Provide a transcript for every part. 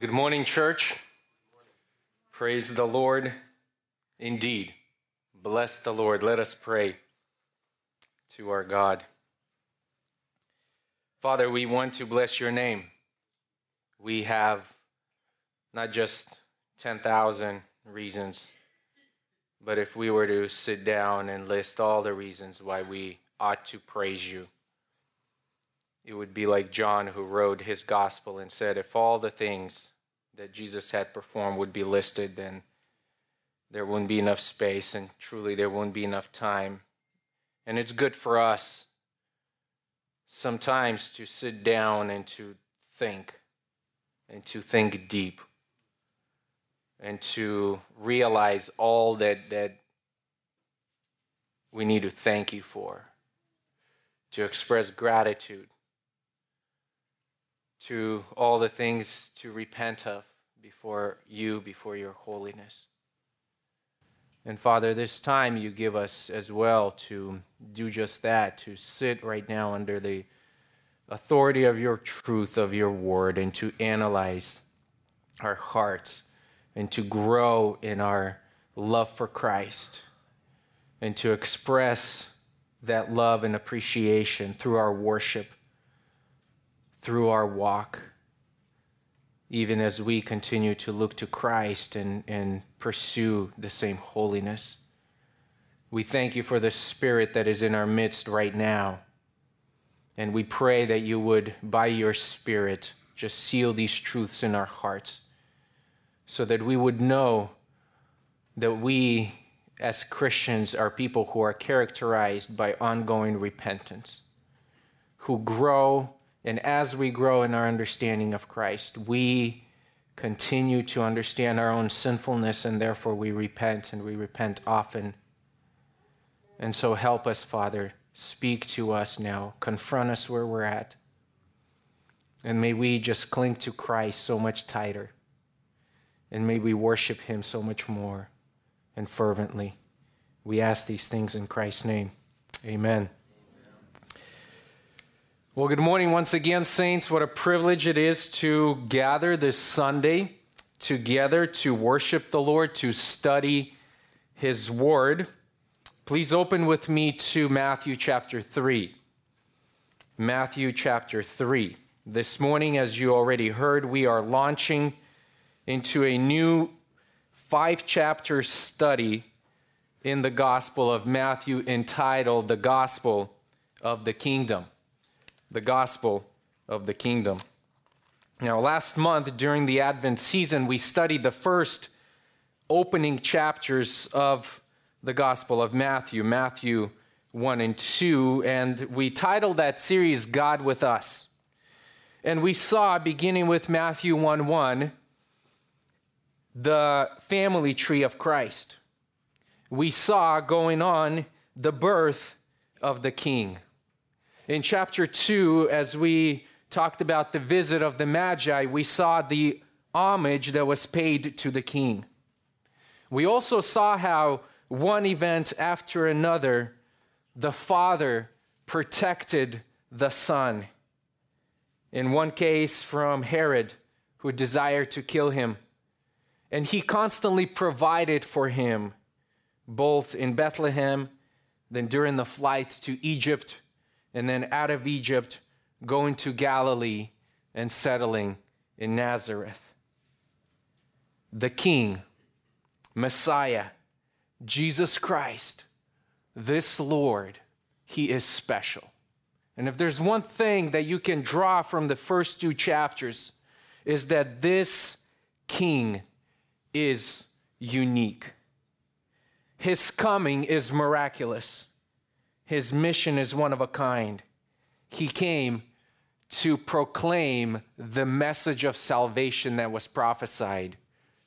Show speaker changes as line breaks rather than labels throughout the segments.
Good morning, church. Praise the Lord indeed. Bless the Lord. Let us pray to our God. Father, we want to bless your name. We have not just 10,000 reasons, but if we were to sit down and list all the reasons why we ought to praise you, it would be like John who wrote his gospel and said, if all the things that Jesus had performed would be listed, then there wouldn't be enough space, and truly there wouldn't be enough time. And it's good for us sometimes to sit down and to think, and to think deep, and to realize all that, that we need to thank you for, to express gratitude to all the things to repent of before you, before your holiness. And Father, this time you give us as well to do just that, to sit right now under the authority of your truth, of your word, and to analyze our hearts and to grow in our love for Christ and to express that love and appreciation through our worship through our walk, even as we continue to look to Christ and, and pursue the same holiness. We thank you for the Spirit that is in our midst right now. And we pray that you would, by your Spirit, just seal these truths in our hearts so that we would know that we, as Christians, are people who are characterized by ongoing repentance, who grow and as we grow in our understanding of Christ, we continue to understand our own sinfulness and therefore we repent and we repent often. And so help us, Father. Speak to us now. Confront us where we're at. And may we just cling to Christ so much tighter. And may we worship him so much more and fervently. We ask these things in Christ's name. Amen. Well, good morning once again, Saints. What a privilege it is to gather this Sunday together to worship the Lord, to study His Word. Please open with me to Matthew chapter 3. Matthew chapter 3. This morning, as you already heard, we are launching into a new five chapter study in the Gospel of Matthew entitled The Gospel of the Kingdom the gospel of the kingdom. Now, last month during the Advent season, we studied the first opening chapters of the Gospel of Matthew, Matthew 1 and 2, and we titled that series God with Us. And we saw, beginning with Matthew 1 1, the family tree of Christ. We saw going on the birth of the King. In chapter 2, as we talked about the visit of the Magi, we saw the homage that was paid to the king. We also saw how one event after another, the father protected the son. In one case, from Herod, who desired to kill him. And he constantly provided for him, both in Bethlehem, then during the flight to Egypt and then out of Egypt, going to Galilee and settling in Nazareth. The King, Messiah, Jesus Christ, this Lord, He is special. And if there's one thing that you can draw from the first two chapters, is that this King is unique. His coming is miraculous. His mission is one of a kind. He came to proclaim the message of salvation that was prophesied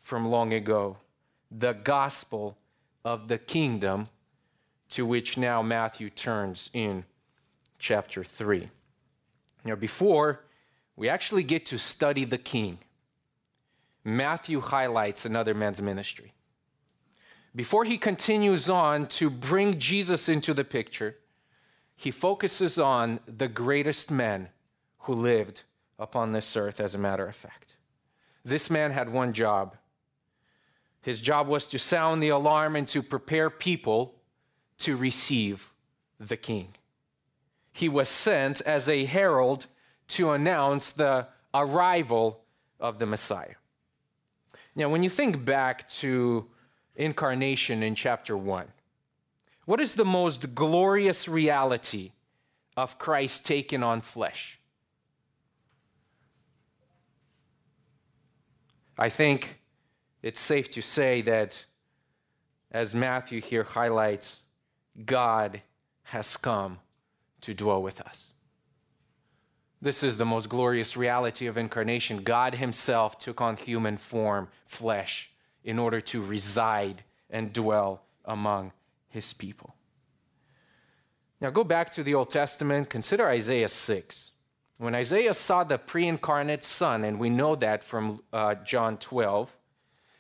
from long ago, the gospel of the kingdom, to which now Matthew turns in chapter 3. Now, before we actually get to study the king, Matthew highlights another man's ministry before he continues on to bring Jesus into the picture, he focuses on the greatest men who lived upon this earth, as a matter of fact. this man had one job. His job was to sound the alarm and to prepare people to receive the king. He was sent as a herald to announce the arrival of the Messiah. Now, when you think back to incarnation in chapter 1, what is the most glorious reality of Christ taken on flesh? I think it's safe to say that, as Matthew here highlights, God has come to dwell with us. This is the most glorious reality of incarnation. God Himself took on human form, flesh, in order to reside and dwell among His people. Now go back to the Old Testament, consider Isaiah 6. When Isaiah saw the pre incarnate Son, and we know that from uh, John 12,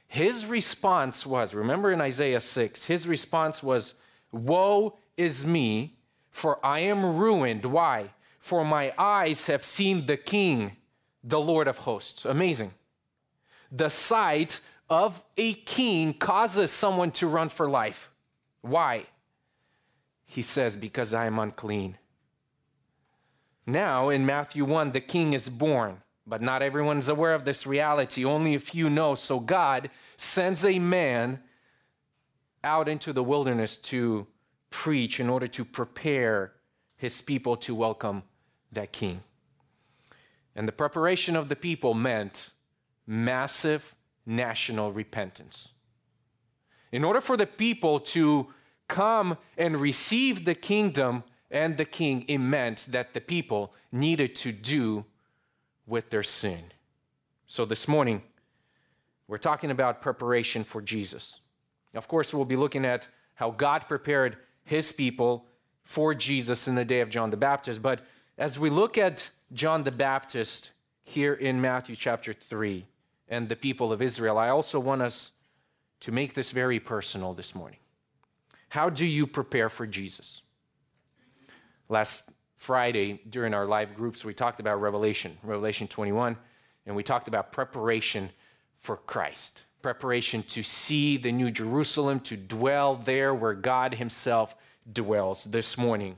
his response was remember in Isaiah 6, his response was, Woe is me, for I am ruined. Why? For my eyes have seen the King, the Lord of hosts. Amazing. The sight of a king causes someone to run for life. Why? He says, Because I am unclean. Now, in Matthew 1, the king is born, but not everyone is aware of this reality. Only a few know. So God sends a man out into the wilderness to preach in order to prepare his people to welcome that king. And the preparation of the people meant massive national repentance. In order for the people to come and receive the kingdom and the king, it meant that the people needed to do with their sin. So this morning, we're talking about preparation for Jesus. Of course, we'll be looking at how God prepared his people for Jesus in the day of John the Baptist. But as we look at John the Baptist here in Matthew chapter 3 and the people of Israel, I also want us to make this very personal this morning. How do you prepare for Jesus? Last Friday, during our live groups, we talked about Revelation, Revelation 21, and we talked about preparation for Christ, preparation to see the New Jerusalem, to dwell there where God Himself dwells. This morning,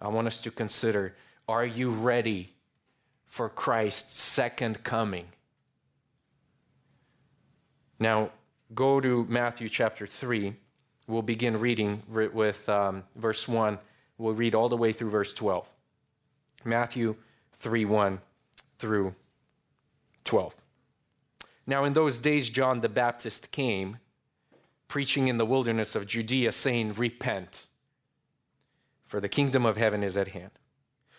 I want us to consider are you ready for Christ's second coming? Now, go to Matthew chapter 3. We'll begin reading with um, verse 1. We'll read all the way through verse 12. Matthew 3 1 through 12. Now, in those days, John the Baptist came, preaching in the wilderness of Judea, saying, Repent, for the kingdom of heaven is at hand.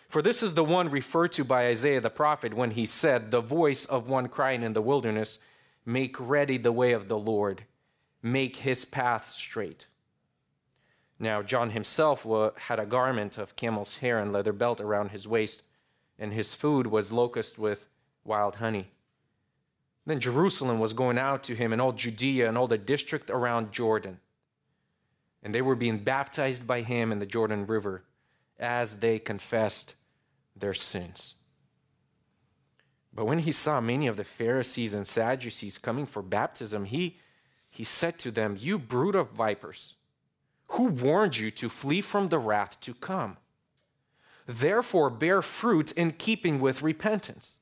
For this is the one referred to by Isaiah the prophet when he said, The voice of one crying in the wilderness, Make ready the way of the Lord, make his path straight. Now, John himself had a garment of camel's hair and leather belt around his waist, and his food was locust with wild honey. Then Jerusalem was going out to him, and all Judea and all the district around Jordan. And they were being baptized by him in the Jordan River as they confessed their sins. But when he saw many of the Pharisees and Sadducees coming for baptism, he, he said to them, You brood of vipers, who warned you to flee from the wrath to come? Therefore, bear fruit in keeping with repentance.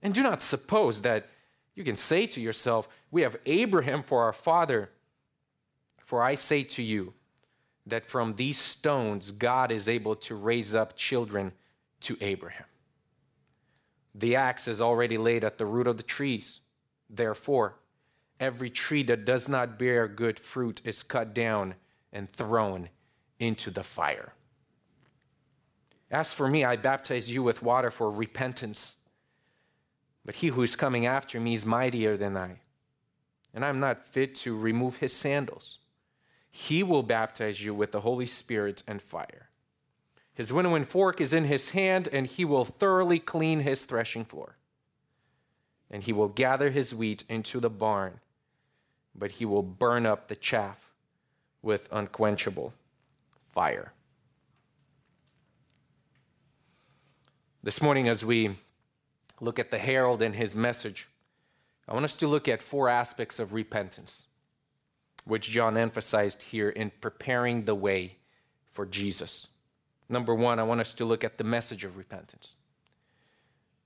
And do not suppose that you can say to yourself, We have Abraham for our father. For I say to you that from these stones God is able to raise up children to Abraham. The axe is already laid at the root of the trees. Therefore, every tree that does not bear good fruit is cut down and thrown into the fire. As for me, I baptize you with water for repentance. But he who is coming after me is mightier than I, and I am not fit to remove his sandals. He will baptize you with the Holy Spirit and fire. His winnowing fork is in his hand, and he will thoroughly clean his threshing floor. And he will gather his wheat into the barn, but he will burn up the chaff with unquenchable fire. This morning, as we look at the herald and his message, I want us to look at four aspects of repentance, which John emphasized here in preparing the way for Jesus. Number one, I want us to look at the message of repentance.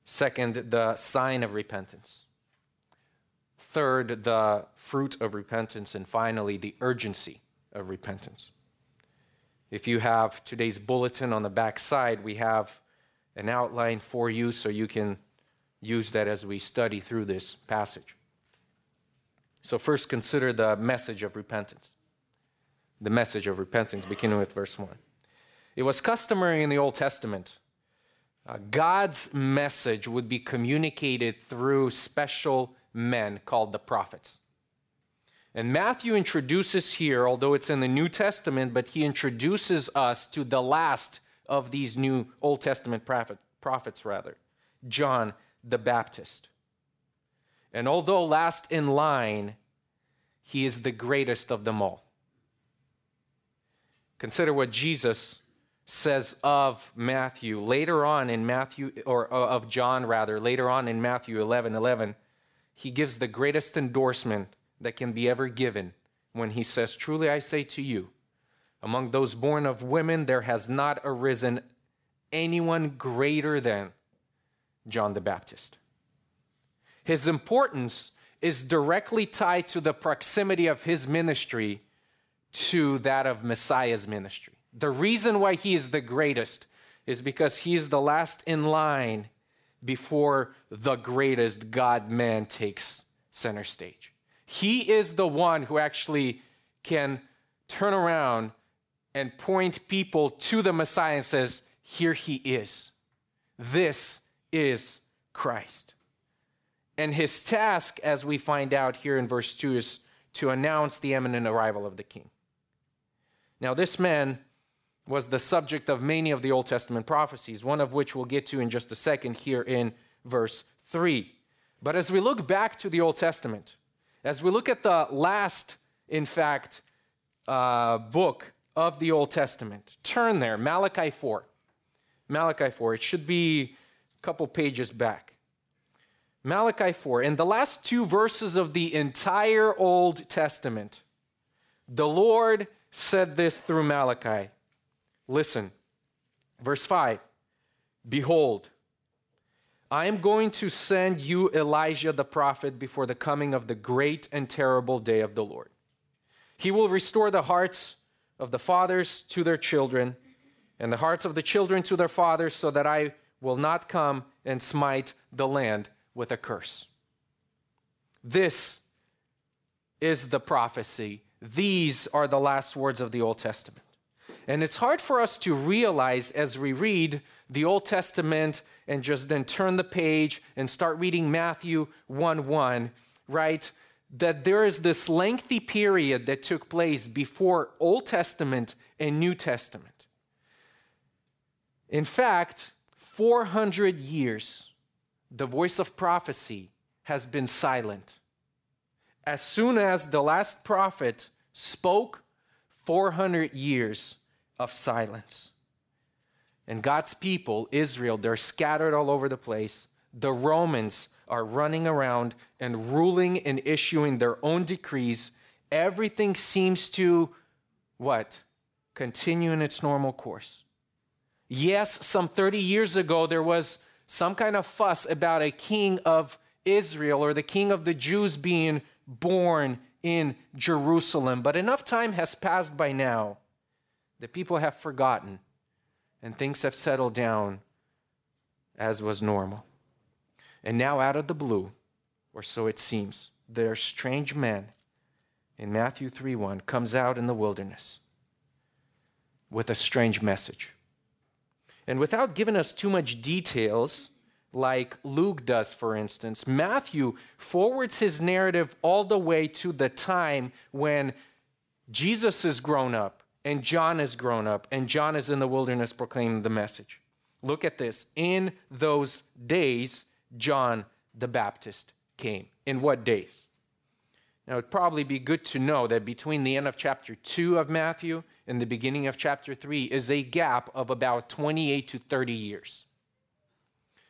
Second, the sign of repentance. Third, the fruit of repentance. And finally, the urgency of repentance. If you have today's bulletin on the back side, we have an outline for you so you can use that as we study through this passage. So, first, consider the message of repentance. The message of repentance, beginning with verse 1. It was customary in the Old Testament. Uh, God's message would be communicated through special men called the prophets. And Matthew introduces here, although it's in the New Testament, but he introduces us to the last of these new Old Testament prophet, prophets, rather, John the Baptist. And although last in line, he is the greatest of them all. Consider what Jesus says of Matthew later on in Matthew, or uh, of John rather, later on in Matthew 11 11, he gives the greatest endorsement that can be ever given when he says, Truly I say to you, among those born of women, there has not arisen anyone greater than John the Baptist. His importance is directly tied to the proximity of his ministry to that of Messiah's ministry. The reason why he is the greatest is because he is the last in line before the greatest God man takes center stage. He is the one who actually can turn around and point people to the Messiah and says, Here he is. This is Christ. And his task, as we find out here in verse 2, is to announce the imminent arrival of the king. Now, this man was the subject of many of the Old Testament prophecies, one of which we'll get to in just a second here in verse 3. But as we look back to the Old Testament, as we look at the last, in fact, uh, book of the Old Testament, turn there, Malachi 4. Malachi 4. It should be a couple pages back. Malachi 4. In the last two verses of the entire Old Testament, the Lord said this through Malachi. Listen, verse 5 Behold, I am going to send you Elijah the prophet before the coming of the great and terrible day of the Lord. He will restore the hearts of the fathers to their children, and the hearts of the children to their fathers, so that I will not come and smite the land with a curse. This is the prophecy. These are the last words of the Old Testament. And it's hard for us to realize as we read the Old Testament and just then turn the page and start reading Matthew 1 1, right? That there is this lengthy period that took place before Old Testament and New Testament. In fact, 400 years, the voice of prophecy has been silent. As soon as the last prophet spoke, 400 years of silence. And God's people, Israel, they're scattered all over the place. The Romans are running around and ruling and issuing their own decrees. Everything seems to what? Continue in its normal course. Yes, some 30 years ago, there was some kind of fuss about a king of Israel or the king of the Jews being born in Jerusalem. But enough time has passed by now that people have forgotten and things have settled down as was normal. And now, out of the blue, or so it seems, their strange man in Matthew 3 1 comes out in the wilderness with a strange message. And without giving us too much details, like Luke does, for instance, Matthew forwards his narrative all the way to the time when Jesus is grown up and John has grown up, and John is in the wilderness proclaiming the message. Look at this. In those days, John the Baptist came. In what days? Now, it'd probably be good to know that between the end of chapter 2 of Matthew and the beginning of chapter 3 is a gap of about 28 to 30 years.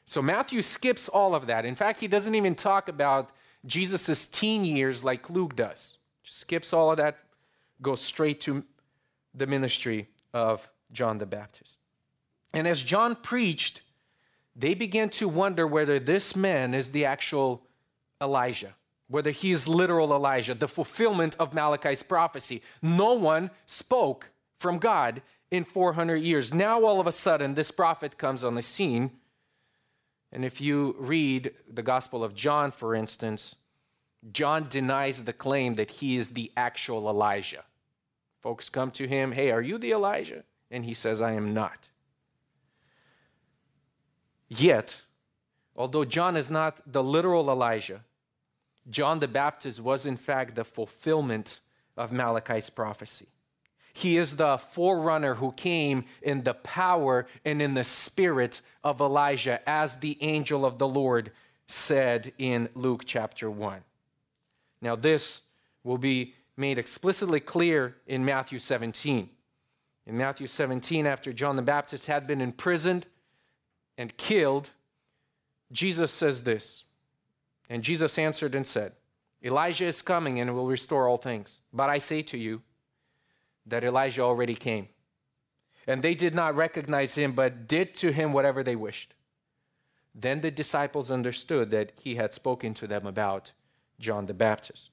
So Matthew skips all of that. In fact, he doesn't even talk about Jesus' teen years, like Luke does. Skips all of that, goes straight to the ministry of John the Baptist. And as John preached, they began to wonder whether this man is the actual Elijah, whether he is literal Elijah, the fulfillment of Malachi's prophecy. No one spoke from God in 400 years. Now, all of a sudden, this prophet comes on the scene. And if you read the Gospel of John, for instance, John denies the claim that he is the actual Elijah. Folks come to him, Hey, are you the Elijah? And he says, I am not. Yet, although John is not the literal Elijah, John the Baptist was in fact the fulfillment of Malachi's prophecy. He is the forerunner who came in the power and in the spirit of Elijah, as the angel of the Lord said in Luke chapter 1. Now, this will be made explicitly clear in Matthew 17. In Matthew 17, after John the Baptist had been imprisoned and killed, Jesus says this. And Jesus answered and said, Elijah is coming and will restore all things. But I say to you, that Elijah already came. And they did not recognize him, but did to him whatever they wished. Then the disciples understood that he had spoken to them about John the Baptist.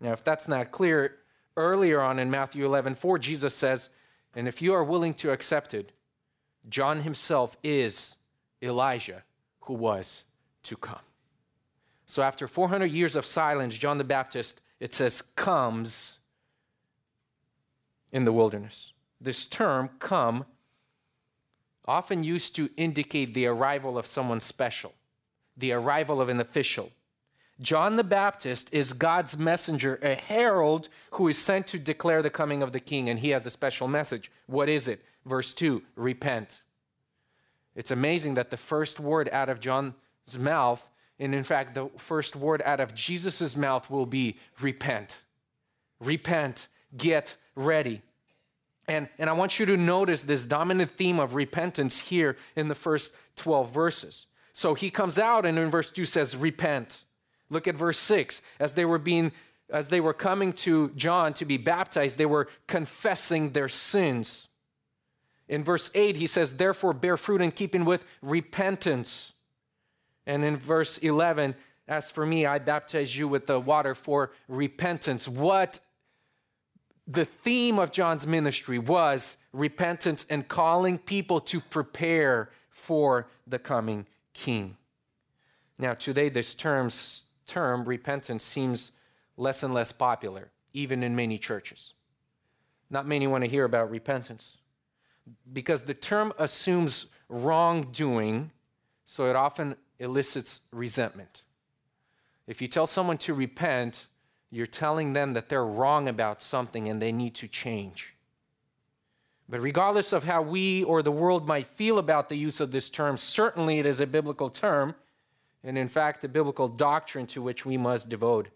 Now, if that's not clear, earlier on in Matthew 11 4, Jesus says, And if you are willing to accept it, John himself is Elijah who was to come. So after 400 years of silence, John the Baptist, it says, comes in the wilderness. This term, come, often used to indicate the arrival of someone special, the arrival of an official. John the Baptist is God's messenger, a herald who is sent to declare the coming of the king, and he has a special message. What is it? Verse 2 Repent. It's amazing that the first word out of John's mouth, and in fact, the first word out of Jesus' mouth will be repent. Repent. Get ready. And, and I want you to notice this dominant theme of repentance here in the first 12 verses. So he comes out and in verse 2 says, Repent. Look at verse 6. As they were being as they were coming to John to be baptized, they were confessing their sins. In verse 8, he says, Therefore, bear fruit in keeping with repentance. And in verse 11, as for me, I baptize you with the water for repentance. What the theme of John's ministry was repentance and calling people to prepare for the coming king. Now, today, this term's, term, repentance, seems less and less popular, even in many churches. Not many want to hear about repentance because the term assumes wrongdoing, so it often elicits resentment. If you tell someone to repent, you're telling them that they're wrong about something and they need to change. But regardless of how we or the world might feel about the use of this term, certainly it is a biblical term, and in fact, the biblical doctrine to which we must devote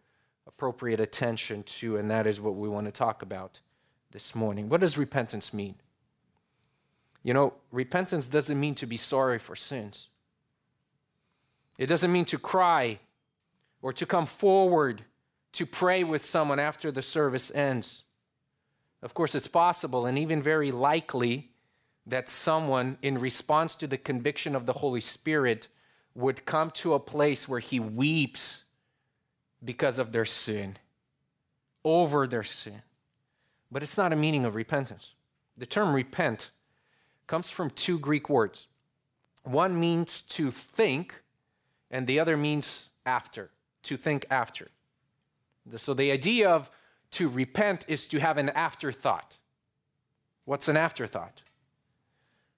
appropriate attention to, and that is what we want to talk about this morning. What does repentance mean? You know, repentance doesn't mean to be sorry for sins. It doesn't mean to cry or to come forward to pray with someone after the service ends. Of course, it's possible and even very likely that someone, in response to the conviction of the Holy Spirit, would come to a place where he weeps because of their sin, over their sin. But it's not a meaning of repentance. The term repent comes from two Greek words. One means to think, and the other means after, to think after. So the idea of to repent is to have an afterthought. What's an afterthought?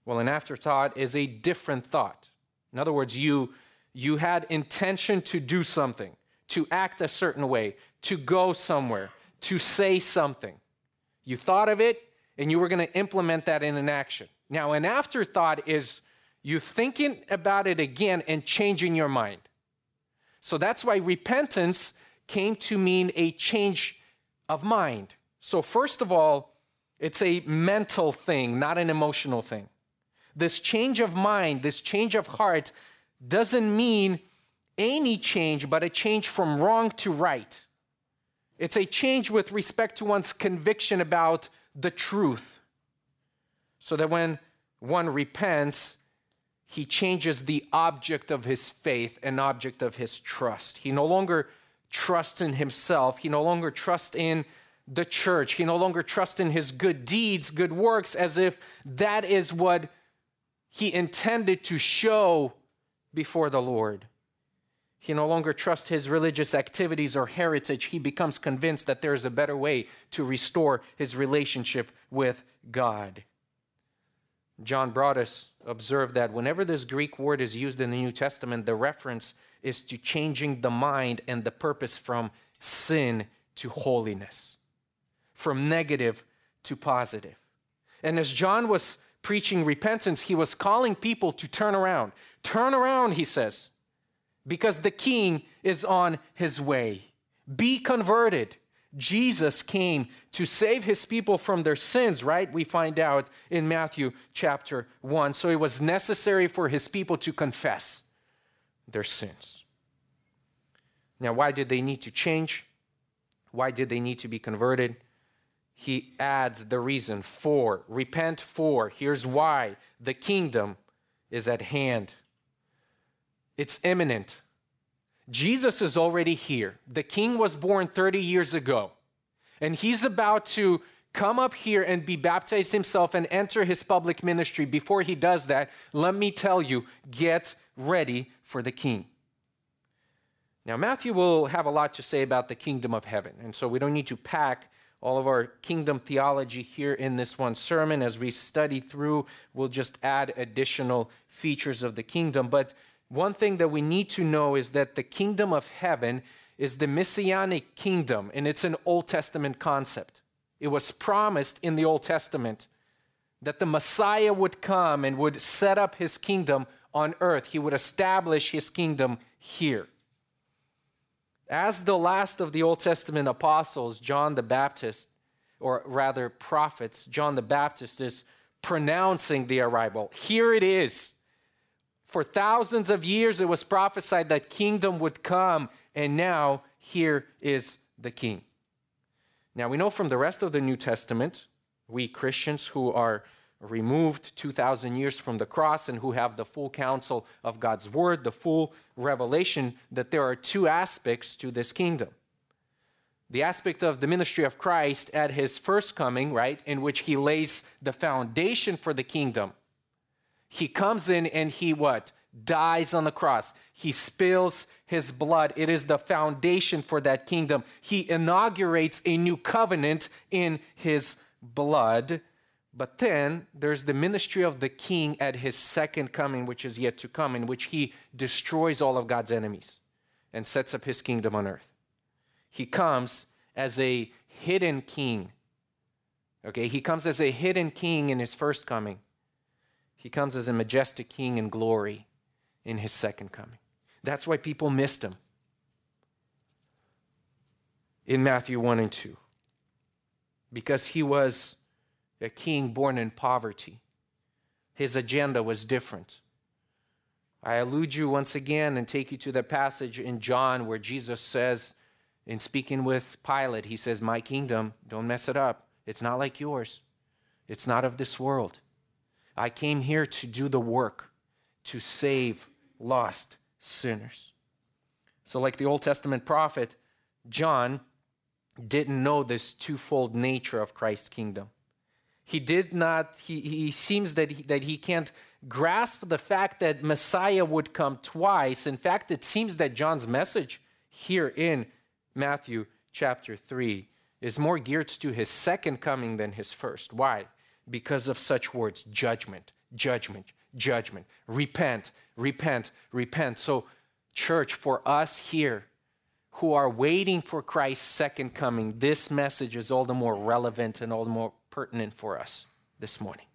Well, an afterthought is a different thought. In other words, you, you had intention to do something, to act a certain way, to go somewhere, to say something. You thought of it and you were going to implement that in an action. Now, an afterthought is you thinking about it again and changing your mind. So that's why repentance came to mean a change of mind. So, first of all, it's a mental thing, not an emotional thing. This change of mind, this change of heart, doesn't mean any change, but a change from wrong to right. It's a change with respect to one's conviction about the truth. So that when one repents, he changes the object of his faith, an object of his trust. He no longer trusts in himself, he no longer trusts in the church, he no longer trusts in his good deeds, good works, as if that is what he intended to show before the Lord. He no longer trusts his religious activities or heritage. He becomes convinced that there is a better way to restore his relationship with God. John Broadus observed that whenever this Greek word is used in the New Testament, the reference is to changing the mind and the purpose from sin to holiness, from negative to positive. And as John was preaching repentance, he was calling people to turn around. Turn around, he says because the king is on his way. Be converted. Jesus came to save his people from their sins, right? We find out in Matthew chapter 1. So it was necessary for his people to confess their sins. Now, why did they need to change? Why did they need to be converted? He adds the reason for repent for. Here's why the kingdom is at hand. It's imminent. Jesus is already here. The king was born 30 years ago, and he's about to come up here and be baptized himself and enter his public ministry. Before he does that, let me tell you get ready for the king. Now, Matthew will have a lot to say about the kingdom of heaven, and so we don't need to pack all of our kingdom theology here in this one sermon. As we study through, we'll just add additional features of the kingdom. But one thing that we need to know is that the kingdom of heaven is the messianic kingdom, and it's an Old Testament concept. It was promised in the Old Testament that the Messiah would come and would set up his kingdom on earth. He would establish his kingdom here. As the last of the Old Testament apostles, John the Baptist, or rather prophets, John the Baptist is pronouncing the arrival. Here it is. For thousands of years, it was prophesied that kingdom would come, and now here is the king. Now, we know from the rest of the New Testament, we Christians who are removed 2,000 years from the cross and who have the full counsel of God's word, the full revelation, that there are two aspects to this kingdom. The aspect of the ministry of Christ at his first coming, right, in which he lays the foundation for the kingdom he comes in and he what? Dies on the cross. He spills his blood. It is the foundation for that kingdom. He inaugurates a new covenant in his blood. But then there's the ministry of the king at his second coming, which is yet to come, in which he destroys all of God's enemies and sets up his kingdom on earth. He comes as a hidden king. Okay, he comes as a hidden king in his first coming. He comes as a majestic king in glory in his second coming. That's why people missed him in Matthew 1 and 2. Because he was a king born in poverty, his agenda was different. I allude you once again and take you to the passage in John where Jesus says, in speaking with Pilate, he says, My kingdom, don't mess it up. It's not like yours, it's not of this world. I came here to do the work to save lost sinners. So, like the Old Testament prophet, John didn't know this twofold nature of Christ's kingdom. He did not, he, he seems that he, that he can't grasp the fact that Messiah would come twice. In fact, it seems that John's message here in Matthew chapter 3 is more geared to his second coming than his first. Why? because of such words judgment, judgment, judgment. Repent, repent, repent. So, church, for us here who are waiting for Christ's second coming, this message is all the more relevant and all the more pertinent for us this morning.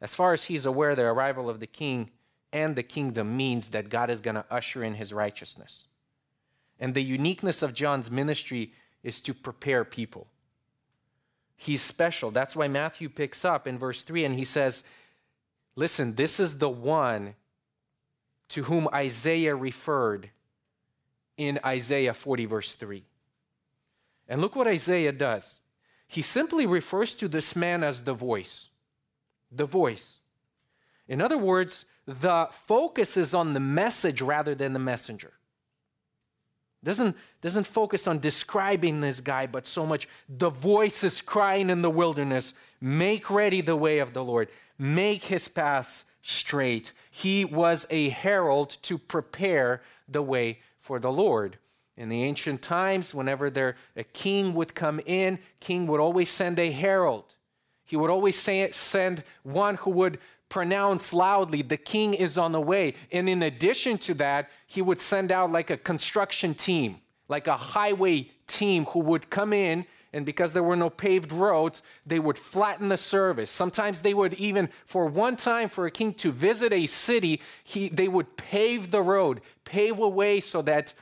As far as he's aware, the arrival of the king and the kingdom means that God is going to usher in his righteousness. And the uniqueness of John's ministry is to prepare people. He's special. That's why Matthew picks up in verse 3 and he says, Listen, this is the one to whom Isaiah referred in Isaiah 40, verse 3. And look what Isaiah does. He simply refers to this man as the voice. The voice. In other words, the focus is on the message rather than the messenger. Doesn't, doesn't focus on describing this guy, but so much the voice is crying in the wilderness make ready the way of the Lord, make his paths straight. He was a herald to prepare the way for the Lord. In the ancient times, whenever there a king would come in, king would always send a herald. He would always say, send one who would pronounce loudly, the king is on the way. And in addition to that, he would send out like a construction team, like a highway team who would come in. And because there were no paved roads, they would flatten the service. Sometimes they would even, for one time, for a king to visit a city, he, they would pave the road, pave a way so that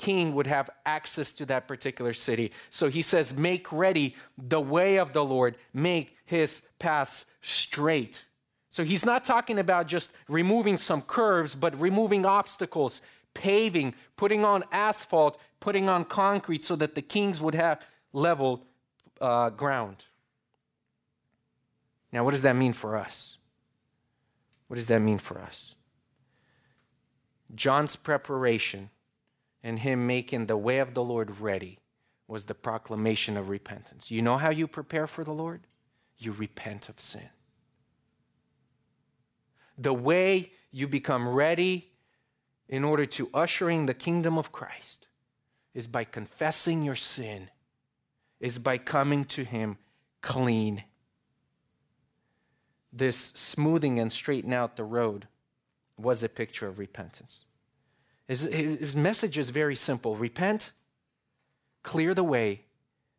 king would have access to that particular city. So he says, Make ready the way of the Lord, make his paths straight. So he's not talking about just removing some curves, but removing obstacles, paving, putting on asphalt, putting on concrete so that the kings would have level uh, ground. Now, what does that mean for us? What does that mean for us? John's preparation and him making the way of the Lord ready was the proclamation of repentance. You know how you prepare for the Lord? You repent of sin the way you become ready in order to usher in the kingdom of Christ is by confessing your sin, is by coming to Him clean. This smoothing and straightening out the road was a picture of repentance. His, his message is very simple repent, clear the way,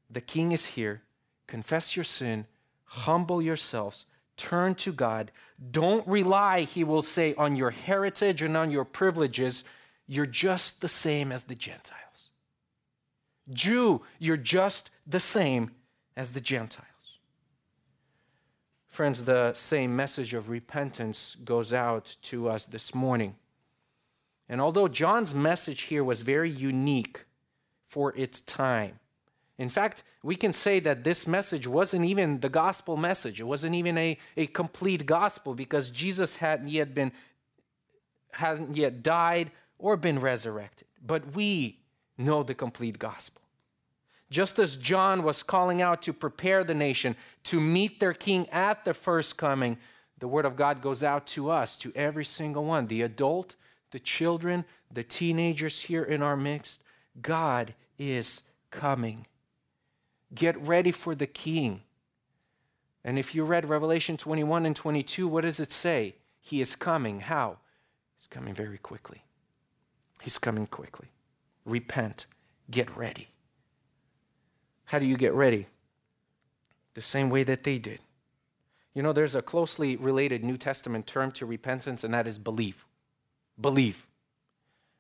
the king is here, confess your sin, humble yourselves, Turn to God. Don't rely, he will say, on your heritage and on your privileges. You're just the same as the Gentiles. Jew, you're just the same as the Gentiles. Friends, the same message of repentance goes out to us this morning. And although John's message here was very unique for its time, in fact, we can say that this message wasn't even the gospel message. It wasn't even a, a complete gospel because Jesus hadn't yet been hadn't yet died or been resurrected. But we know the complete gospel. Just as John was calling out to prepare the nation to meet their king at the first coming, the word of God goes out to us, to every single one, the adult, the children, the teenagers here in our midst. God is coming. Get ready for the king. And if you read Revelation 21 and 22, what does it say? He is coming. How? He's coming very quickly. He's coming quickly. Repent. Get ready. How do you get ready? The same way that they did. You know, there's a closely related New Testament term to repentance, and that is believe. Believe.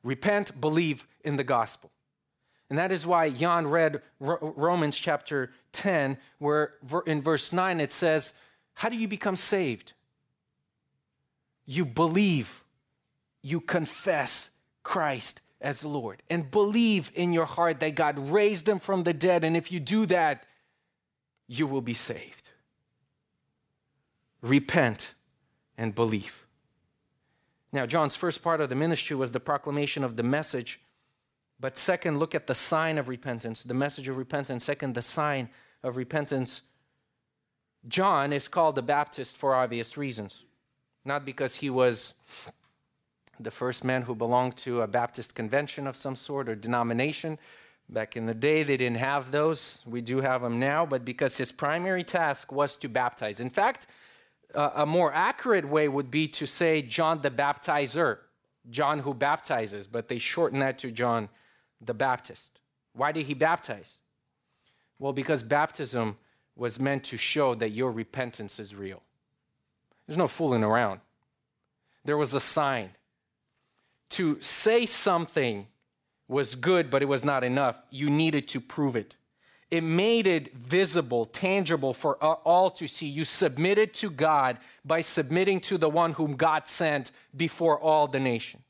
Repent, believe in the gospel. And that is why Jan read Romans chapter 10, where in verse 9 it says, How do you become saved? You believe, you confess Christ as Lord, and believe in your heart that God raised him from the dead. And if you do that, you will be saved. Repent and believe. Now, John's first part of the ministry was the proclamation of the message but second, look at the sign of repentance, the message of repentance. Second, the sign of repentance. John is called the Baptist for obvious reasons. Not because he was the first man who belonged to a Baptist convention of some sort or denomination. Back in the day, they didn't have those. We do have them now, but because his primary task was to baptize. In fact, a more accurate way would be to say John the Baptizer, John who baptizes, but they shorten that to John the Baptist. Why did he baptize? Well, because baptism was meant to show that your repentance is real. There's no fooling around. There was a sign. To say something was good, but it was not enough. You needed to prove it. It made it visible, tangible for all to see. You submitted to God by submitting to the one whom God sent before all the nations.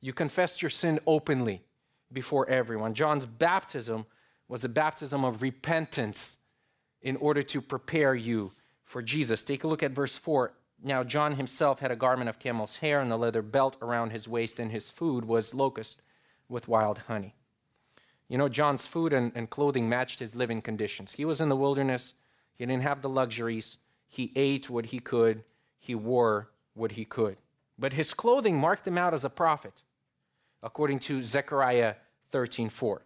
You confessed your sin openly before everyone. John's baptism was a baptism of repentance in order to prepare you for Jesus. Take a look at verse 4. Now, John himself had a garment of camel's hair and a leather belt around his waist, and his food was locust with wild honey. You know, John's food and, and clothing matched his living conditions. He was in the wilderness, he didn't have the luxuries. He ate what he could, he wore what he could. But his clothing marked him out as a prophet, according to Zechariah 13 4.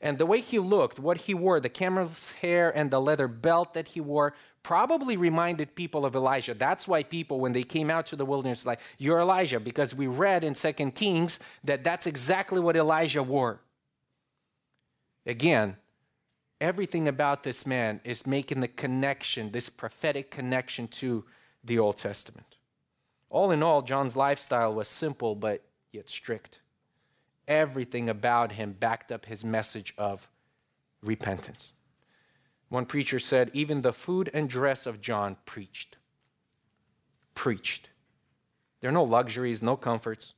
And the way he looked, what he wore, the camel's hair and the leather belt that he wore, probably reminded people of Elijah. That's why people, when they came out to the wilderness, like, You're Elijah, because we read in Second Kings that that's exactly what Elijah wore. Again, everything about this man is making the connection, this prophetic connection to the Old Testament. All in all, John's lifestyle was simple but yet strict. Everything about him backed up his message of repentance. One preacher said, even the food and dress of John preached. Preached. There are no luxuries, no comforts.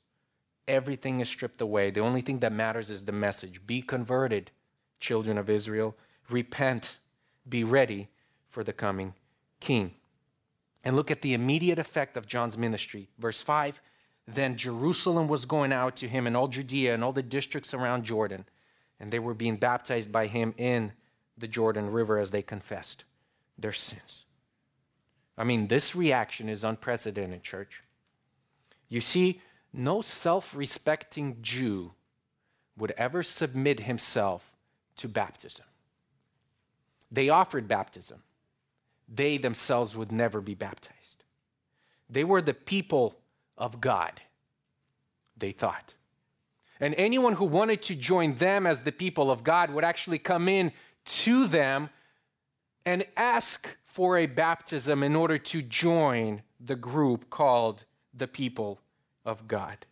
Everything is stripped away. The only thing that matters is the message be converted, children of Israel. Repent, be ready for the coming king. And look at the immediate effect of John's ministry. Verse 5 Then Jerusalem was going out to him, and all Judea and all the districts around Jordan, and they were being baptized by him in the Jordan River as they confessed their sins. I mean, this reaction is unprecedented, church. You see, no self respecting Jew would ever submit himself to baptism. They offered baptism, they themselves would never be baptized. They were the people of God, they thought. And anyone who wanted to join them as the people of God would actually come in to them and ask for a baptism in order to join the group called the people of God.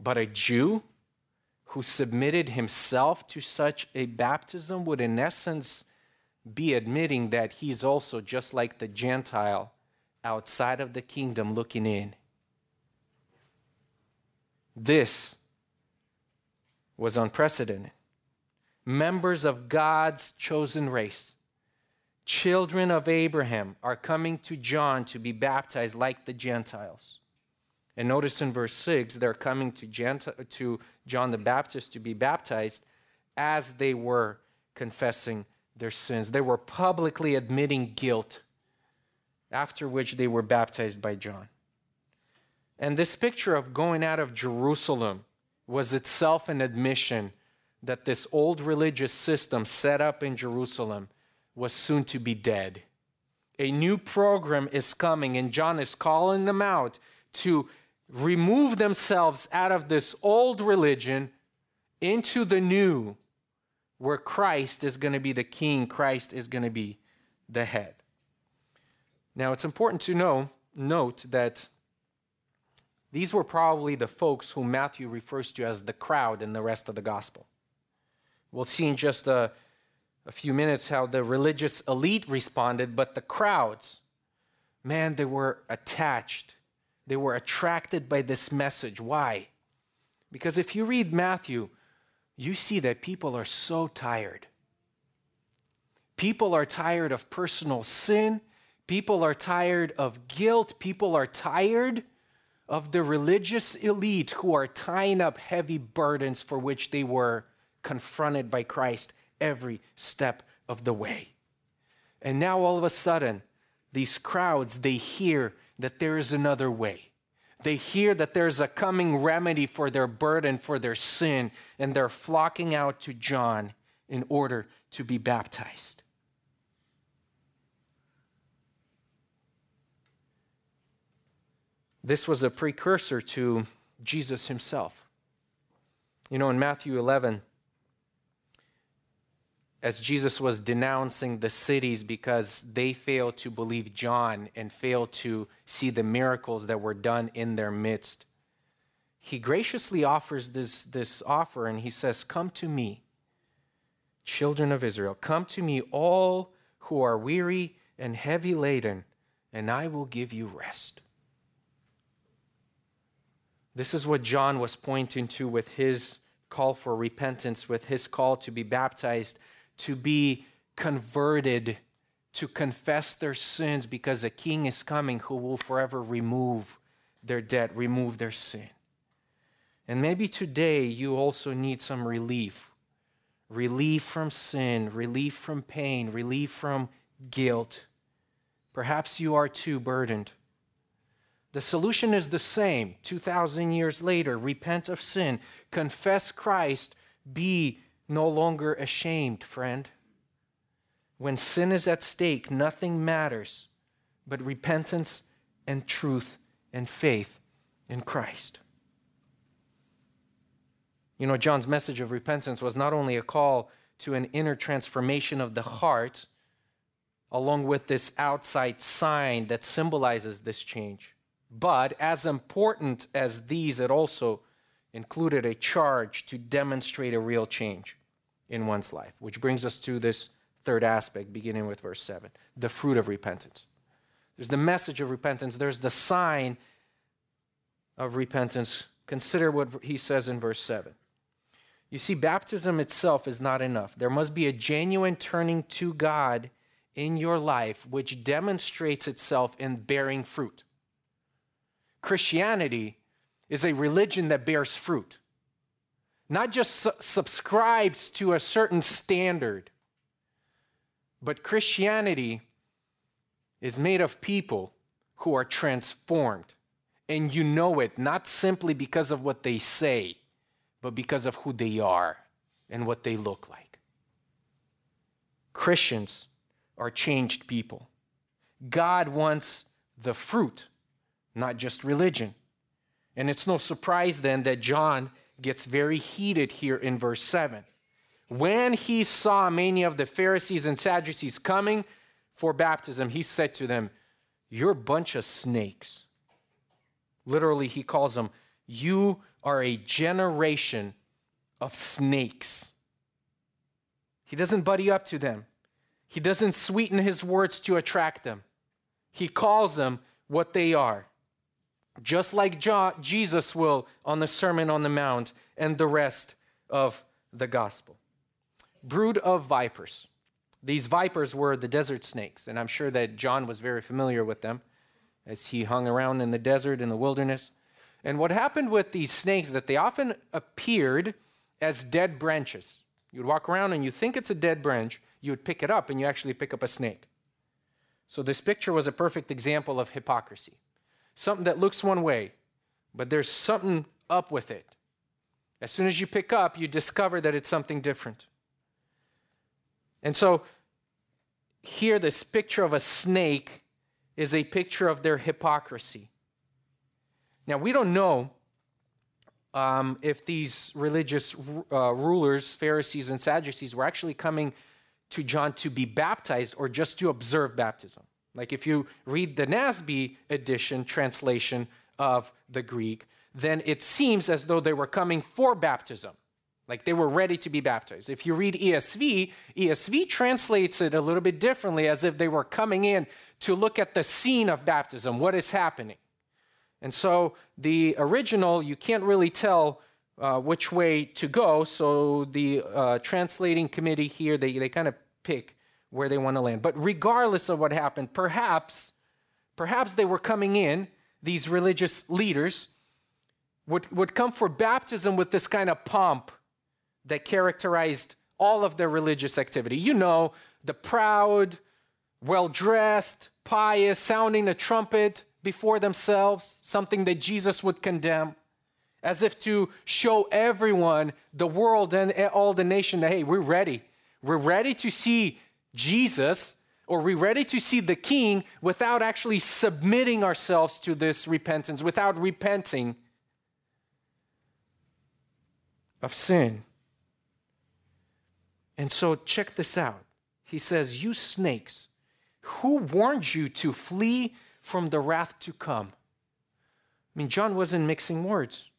But a Jew who submitted himself to such a baptism would, in essence, be admitting that he's also just like the Gentile outside of the kingdom looking in. This was unprecedented. Members of God's chosen race, children of Abraham, are coming to John to be baptized like the Gentiles. And notice in verse 6, they're coming to, to John the Baptist to be baptized as they were confessing their sins. They were publicly admitting guilt, after which they were baptized by John. And this picture of going out of Jerusalem was itself an admission that this old religious system set up in Jerusalem was soon to be dead. A new program is coming, and John is calling them out to remove themselves out of this old religion into the new, where Christ is going to be the king, Christ is going to be the head. Now, it's important to know, note that these were probably the folks whom Matthew refers to as the crowd in the rest of the gospel. We'll see in just a, a few minutes how the religious elite responded, but the crowds, man, they were attached they were attracted by this message. Why? Because if you read Matthew, you see that people are so tired. People are tired of personal sin. People are tired of guilt. People are tired of the religious elite who are tying up heavy burdens for which they were confronted by Christ every step of the way. And now all of a sudden, these crowds, they hear that there is another way. They hear that there's a coming remedy for their burden, for their sin, and they're flocking out to John in order to be baptized. This was a precursor to Jesus himself. You know, in Matthew 11, as Jesus was denouncing the cities because they failed to believe John and failed to see the miracles that were done in their midst, he graciously offers this, this offer and he says, Come to me, children of Israel, come to me, all who are weary and heavy laden, and I will give you rest. This is what John was pointing to with his call for repentance, with his call to be baptized, to be converted, to confess their sins, because a king is coming who will forever remove their debt, remove their sin. And maybe today you also need some relief relief from sin, relief from pain, relief from guilt. Perhaps you are too burdened. The solution is the same 2,000 years later repent of sin, confess Christ, be no longer ashamed, friend. When sin is at stake, nothing matters but repentance and truth and faith in Christ. You know, John's message of repentance was not only a call to an inner transformation of the heart, along with this outside sign that symbolizes this change, but as important as these, it also included a charge to demonstrate a real change in one's life, which brings us to this third aspect, beginning with verse 7 the fruit of repentance. There's the message of repentance, there's the sign of repentance. Consider what he says in verse 7. You see, baptism itself is not enough. There must be a genuine turning to God in your life, which demonstrates itself in bearing fruit. Christianity is a religion that bears fruit, not just su- subscribes to a certain standard, but Christianity is made of people who are transformed. And you know it not simply because of what they say, but because of who they are and what they look like. Christians are changed people. God wants the fruit not just religion. And it's no surprise then that John gets very heated here in verse 7. When he saw many of the Pharisees and Sadducees coming for baptism, he said to them, You're a bunch of snakes. Literally, he calls them, You are a generation of snakes. He doesn't buddy up to them, he doesn't sweeten his words to attract them. He calls them what they are just like John, Jesus will on the Sermon on the Mount and the rest of the gospel. Brood of vipers. These vipers were the desert snakes, and I'm sure that John was very familiar with them as he hung around in the desert, in the wilderness. And what happened with these snakes that they often appeared as dead branches. You'd walk around and you think it's a dead branch, you would pick it up and you actually pick up a snake. So this picture was a perfect example of hypocrisy something that looks one way, but there's something up with it. As soon as you pick up, you discover that it's something different. And so here, this picture of a snake is a picture of their hypocrisy. Now, we don't know um, if these religious uh, rulers, Pharisees and Sadducees, were actually coming to John to be baptized or just to observe baptism. Like if you read the NASB edition translation of the Greek, then it seems as though they were coming for baptism. Like they were ready to be baptized. If you read ESV, ESV translates it a little bit differently as if they were coming in to look at the scene of baptism, what is happening. And so the original, you can't really tell uh, which way to go. So the uh, translating committee here, they, they kind of pick where they want to land. But regardless of what happened, perhaps, perhaps they were coming in, these religious leaders would, would come for baptism with this kind of pomp that characterized all of their religious activity. You know, the proud, well dressed, pious, sounding a trumpet before themselves, something that Jesus would condemn, as if to show everyone, the world, and all the nation that, hey, we're ready. We're ready to see Jesus, or we ready to see the king without actually submitting ourselves to this repentance, without repenting of sin. And so check this out. He says, You snakes, who warned you to flee from the wrath to come? I mean, John wasn't mixing words.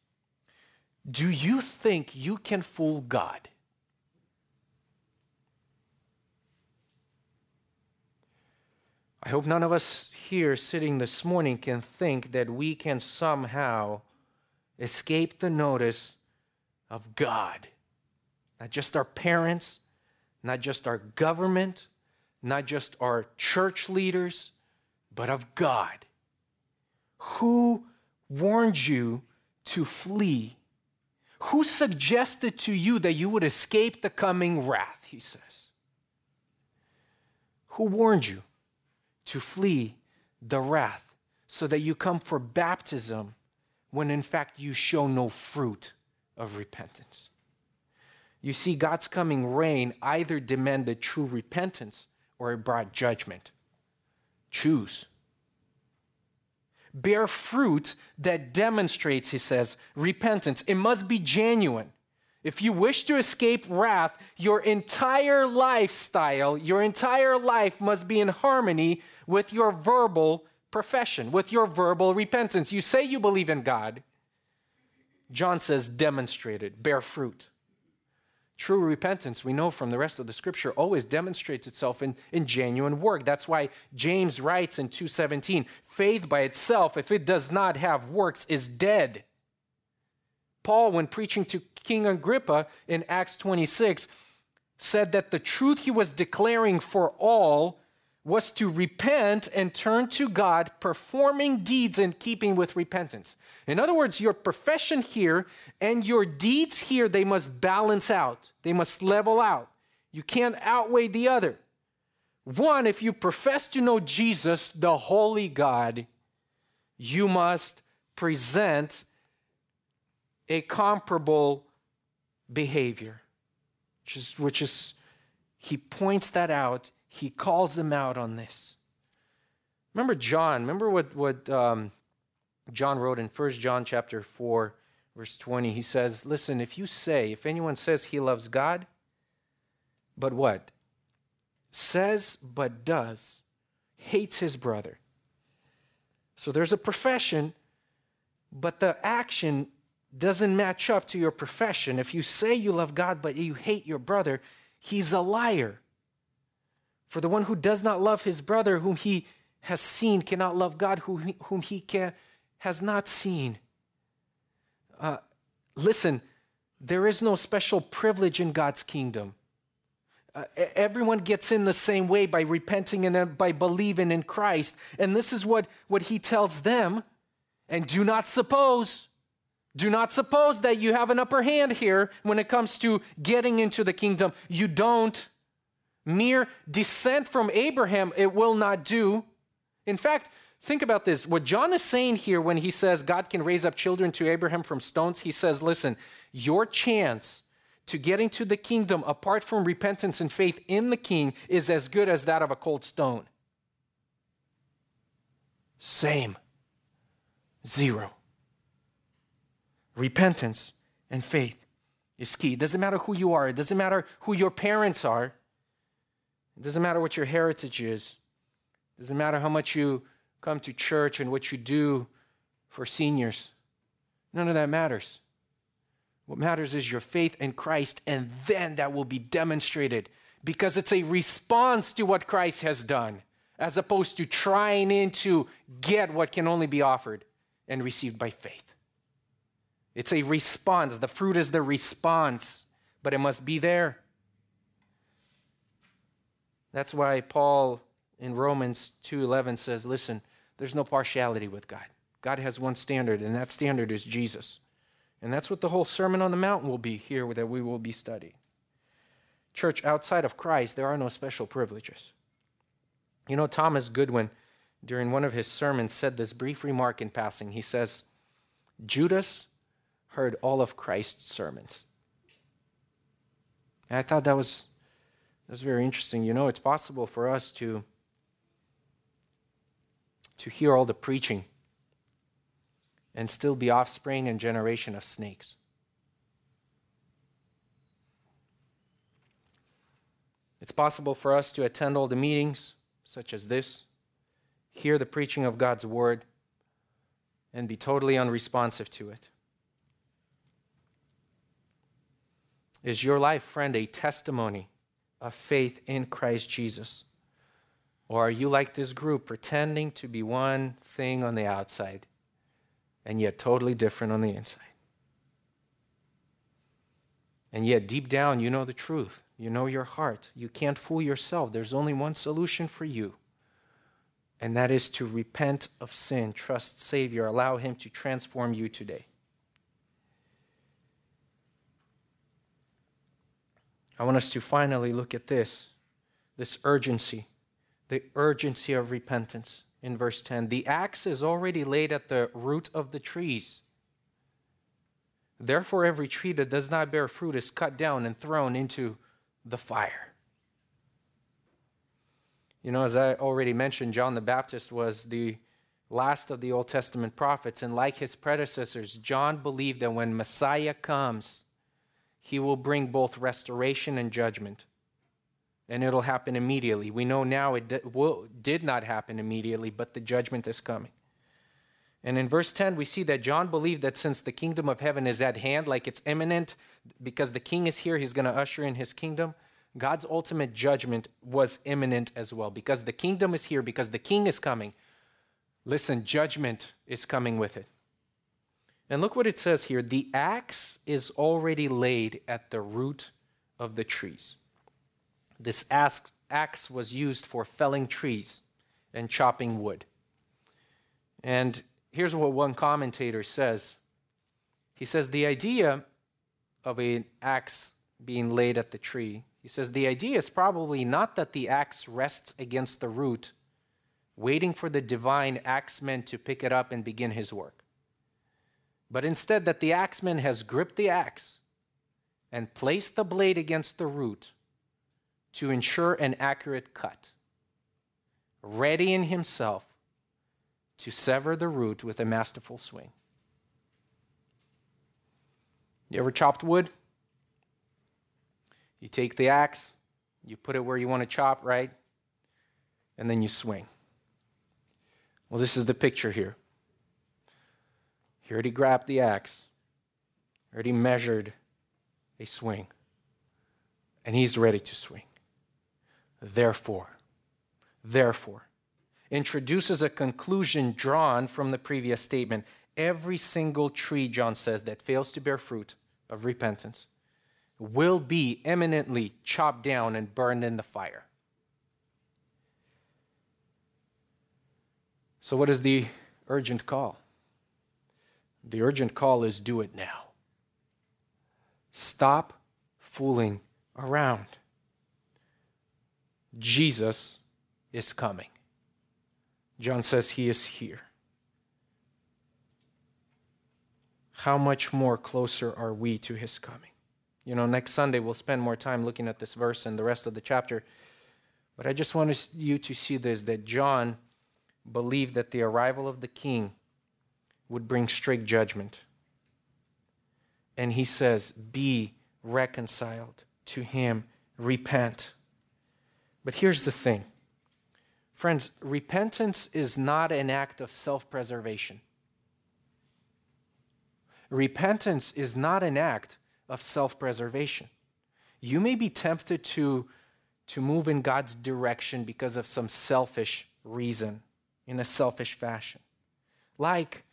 Do you think you can fool God? I hope none of us here sitting this morning can think that we can somehow escape the notice of God. Not just our parents, not just our government, not just our church leaders, but of God. Who warned you to flee? Who suggested to you that you would escape the coming wrath? He says. Who warned you to flee the wrath so that you come for baptism when in fact you show no fruit of repentance? You see, God's coming reign either demanded true repentance or it brought judgment. Choose. Bear fruit that demonstrates, he says, repentance. It must be genuine. If you wish to escape wrath, your entire lifestyle, your entire life must be in harmony with your verbal profession, with your verbal repentance. You say you believe in God. John says, demonstrate it, bear fruit. True repentance, we know from the rest of the scripture, always demonstrates itself in, in genuine work. That's why James writes in 2:17, faith by itself, if it does not have works, is dead. Paul, when preaching to King Agrippa in Acts 26, said that the truth he was declaring for all was to repent and turn to God, performing deeds in keeping with repentance. In other words, your profession here and your deeds here, they must balance out, they must level out. You can't outweigh the other. One, if you profess to know Jesus, the holy God, you must present a comparable behavior, which is, which is he points that out he calls them out on this. Remember John, remember what, what um, John wrote in 1 John chapter 4, verse 20. He says, Listen, if you say, if anyone says he loves God, but what? Says but does, hates his brother. So there's a profession, but the action doesn't match up to your profession. If you say you love God, but you hate your brother, he's a liar. For the one who does not love his brother whom he has seen cannot love God whom he, can, has not seen. Uh, listen, there is no special privilege in God's kingdom. Uh, everyone gets in the same way by repenting and by believing in Christ. And this is what, what he tells them. And do not suppose, do not suppose that you have an upper hand here when it comes to getting into the kingdom. You don't. Mere descent from Abraham, it will not do. In fact, think about this. What John is saying here when he says God can raise up children to Abraham from stones, he says, listen, your chance to get into the kingdom apart from repentance and faith in the king is as good as that of a cold stone. Same. Zero. Repentance and faith is key. It doesn't matter who you are, it doesn't matter who your parents are. It doesn't matter what your heritage is. It doesn't matter how much you come to church and what you do for seniors. None of that matters. What matters is your faith in Christ, and then that will be demonstrated because it's a response to what Christ has done, as opposed to trying in to get what can only be offered and received by faith. It's a response. The fruit is the response, but it must be there. That's why Paul in Romans 2:11 says, "Listen, there's no partiality with God. God has one standard, and that standard is Jesus." And that's what the whole Sermon on the Mount will be here that we will be studying. Church, outside of Christ, there are no special privileges. You know, Thomas Goodwin, during one of his sermons, said this brief remark in passing. He says, Judas heard all of Christ's sermons. And I thought that was that's very interesting. You know, it's possible for us to, to hear all the preaching and still be offspring and generation of snakes. It's possible for us to attend all the meetings, such as this, hear the preaching of God's word, and be totally unresponsive to it. Is your life, friend, a testimony of faith in Christ Jesus? Or are you like this group, pretending to be one thing on the outside and yet totally different on the inside? And yet, deep down, you know the truth. You know your heart. You can't fool yourself. There's only one solution for you, and that is to repent of sin, trust Savior, allow Him to transform you today. I want us to finally look at this this urgency, the urgency of repentance in verse 10. The axe is already laid at the root of the trees. Therefore, every tree that does not bear fruit is cut down and thrown into the fire. You know, as I already mentioned, John the Baptist was the last of the Old Testament prophets, and like his predecessors, John believed that when Messiah comes, he will bring both restoration and judgment. And it'll happen immediately. We know now it did, will, did not happen immediately, but the judgment is coming. And in verse 10, we see that John believed that since the kingdom of heaven is at hand, like it's imminent, because the king is here, he's going to usher in his kingdom. God's ultimate judgment was imminent as well. Because the kingdom is here, because the king is coming. Listen, judgment is coming with it. And look what it says here the axe is already laid at the root of the trees. This axe was used for felling trees and chopping wood. And here's what one commentator says he says the idea of an axe being laid at the tree he says the idea is probably not that the axe rests against the root waiting for the divine axeman to pick it up and begin his work but instead that the axeman has gripped the axe and placed the blade against the root to ensure an accurate cut ready in himself to sever the root with a masterful swing. You ever chopped wood? You take the axe, you put it where you want to chop, right? And then you swing. Well, this is the picture here. He already grabbed the axe, already measured a swing, and he's ready to swing. Therefore, therefore, introduces a conclusion drawn from the previous statement. Every single tree, John says, that fails to bear fruit of repentance will be eminently chopped down and burned in the fire. So, what is the urgent call? The urgent call is do it now. Stop fooling around. Jesus is coming. John says he is here. How much more closer are we to his coming? You know, next Sunday we'll spend more time looking at this verse and the rest of the chapter. But I just want you to see this that John believed that the arrival of the king would bring strict judgment. And he says, Be reconciled to him, repent. But here's the thing Friends, repentance is not an act of self preservation. Repentance is not an act of self preservation. You may be tempted to, to move in God's direction because of some selfish reason, in a selfish fashion. Like,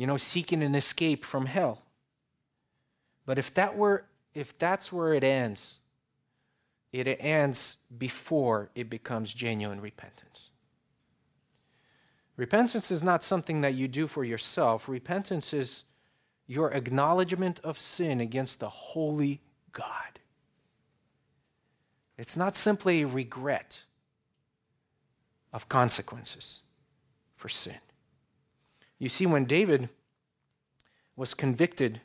you know, seeking an escape from hell. But if that were if that's where it ends, it ends before it becomes genuine repentance. Repentance is not something that you do for yourself. Repentance is your acknowledgement of sin against the holy God. It's not simply a regret of consequences for sin. You see, when David was convicted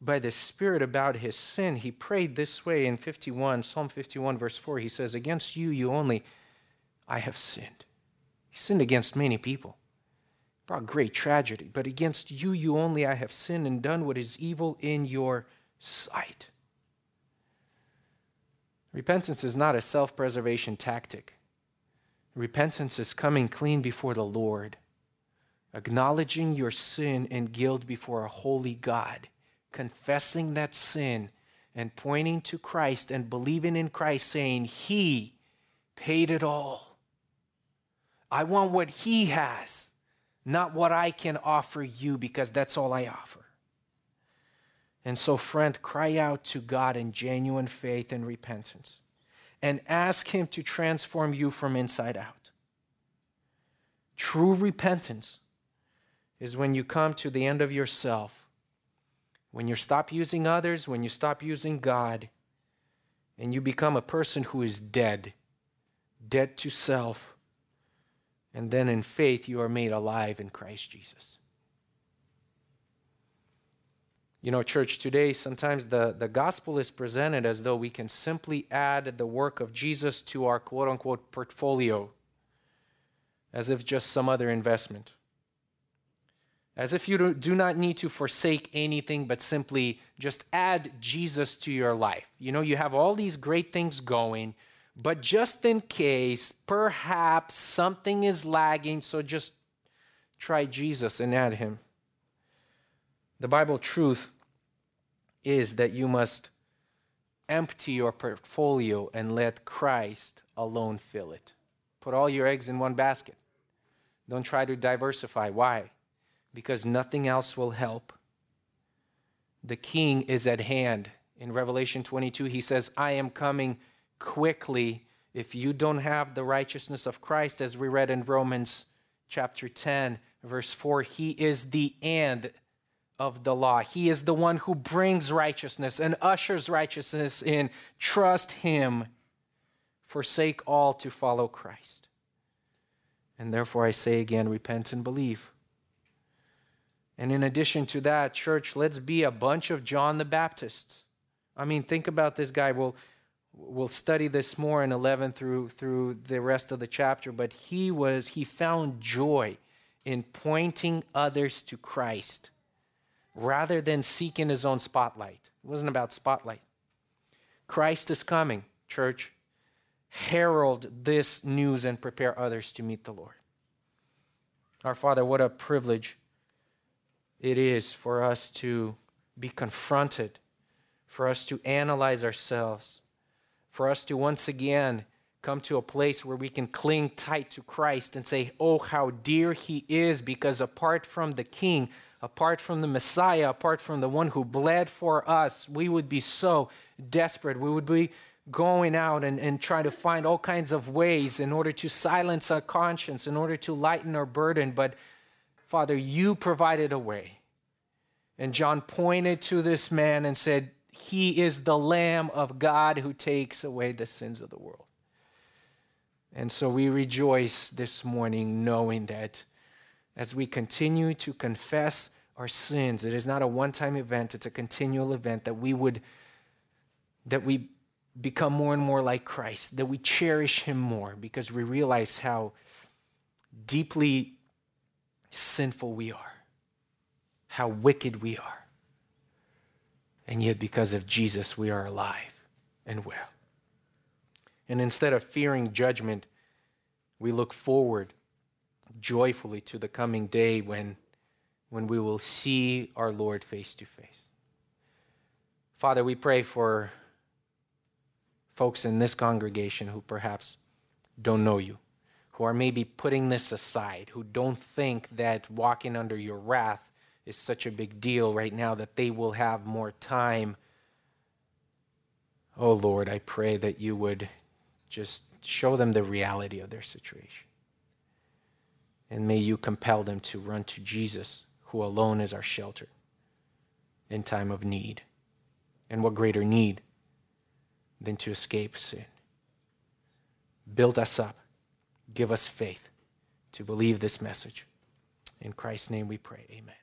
by the Spirit about his sin, he prayed this way in 51, Psalm 51, verse 4. He says, Against you, you only, I have sinned. He sinned against many people, brought great tragedy, but against you, you only, I have sinned and done what is evil in your sight. Repentance is not a self preservation tactic. Repentance is coming clean before the Lord, acknowledging your sin and guilt before a holy God confessing that sin and pointing to Christ and believing in Christ, saying, He paid it all. I want what He has, not what I can offer you, because that's all I offer. And so, friend, cry out to God in genuine faith and repentance and ask Him to transform you from inside out. True repentance is when you come to the end of yourself, when you stop using others, when you stop using God, and you become a person who is dead, dead to self, and then in faith you are made alive in Christ Jesus. You know, church, today sometimes the, the gospel is presented as though we can simply add the work of Jesus to our quote unquote portfolio, as if just some other investment. As if you do not need to forsake anything, but simply just add Jesus to your life. You know, you have all these great things going, but just in case, perhaps something is lagging, so just try Jesus and add him. The Bible truth is that you must empty your portfolio and let Christ alone fill it. Put all your eggs in one basket. Don't try to diversify. Why? Because nothing else will help. The king is at hand. In Revelation 22, he says, I am coming quickly. If you don't have the righteousness of Christ, as we read in Romans chapter 10, verse 4, he is the end of the law. He is the one who brings righteousness and ushers righteousness in. Trust him. Forsake all to follow Christ. And therefore, I say again repent and believe. And in addition to that, church, let's be a bunch of John the Baptist. I mean, think about this guy. We'll, we'll study this more in 11 through, through the rest of the chapter, but he was, he found joy in pointing others to Christ rather than seeking his own spotlight. It wasn't about spotlight. Christ is coming, church. Herald this news and prepare others to meet the Lord. Our Father, what a privilege it is for us to be confronted, for us to analyze ourselves, for us to once again come to a place where we can cling tight to Christ and say, Oh, how dear He is, because apart from the King, apart from the Messiah, apart from the one who bled for us, we would be so desperate. We would be going out and, and trying to find all kinds of ways in order to silence our conscience, in order to lighten our burden. But Father, you provided a way. And John pointed to this man and said, He is the Lamb of God who takes away the sins of the world. And so we rejoice this morning knowing that as we continue to confess our sins. It is not a one-time event, it's a continual event that we would that we become more and more like Christ, that we cherish him more because we realize how deeply sinful we are, how wicked we are. And yet because of Jesus we are alive and well. And instead of fearing judgment, we look forward joyfully to the coming day when, when we will see our Lord face to face. Father, we pray for folks in this congregation who perhaps don't know you, who are maybe putting this aside, who don't think that walking under your wrath is such a big deal right now that they will have more time. Oh Lord, I pray that you would just show them the reality of their situation. And may you compel them to run to Jesus, who alone is our shelter in time of need. And what greater need than to escape sin? Build us up. Give us faith to believe this message. In Christ's name we pray. Amen.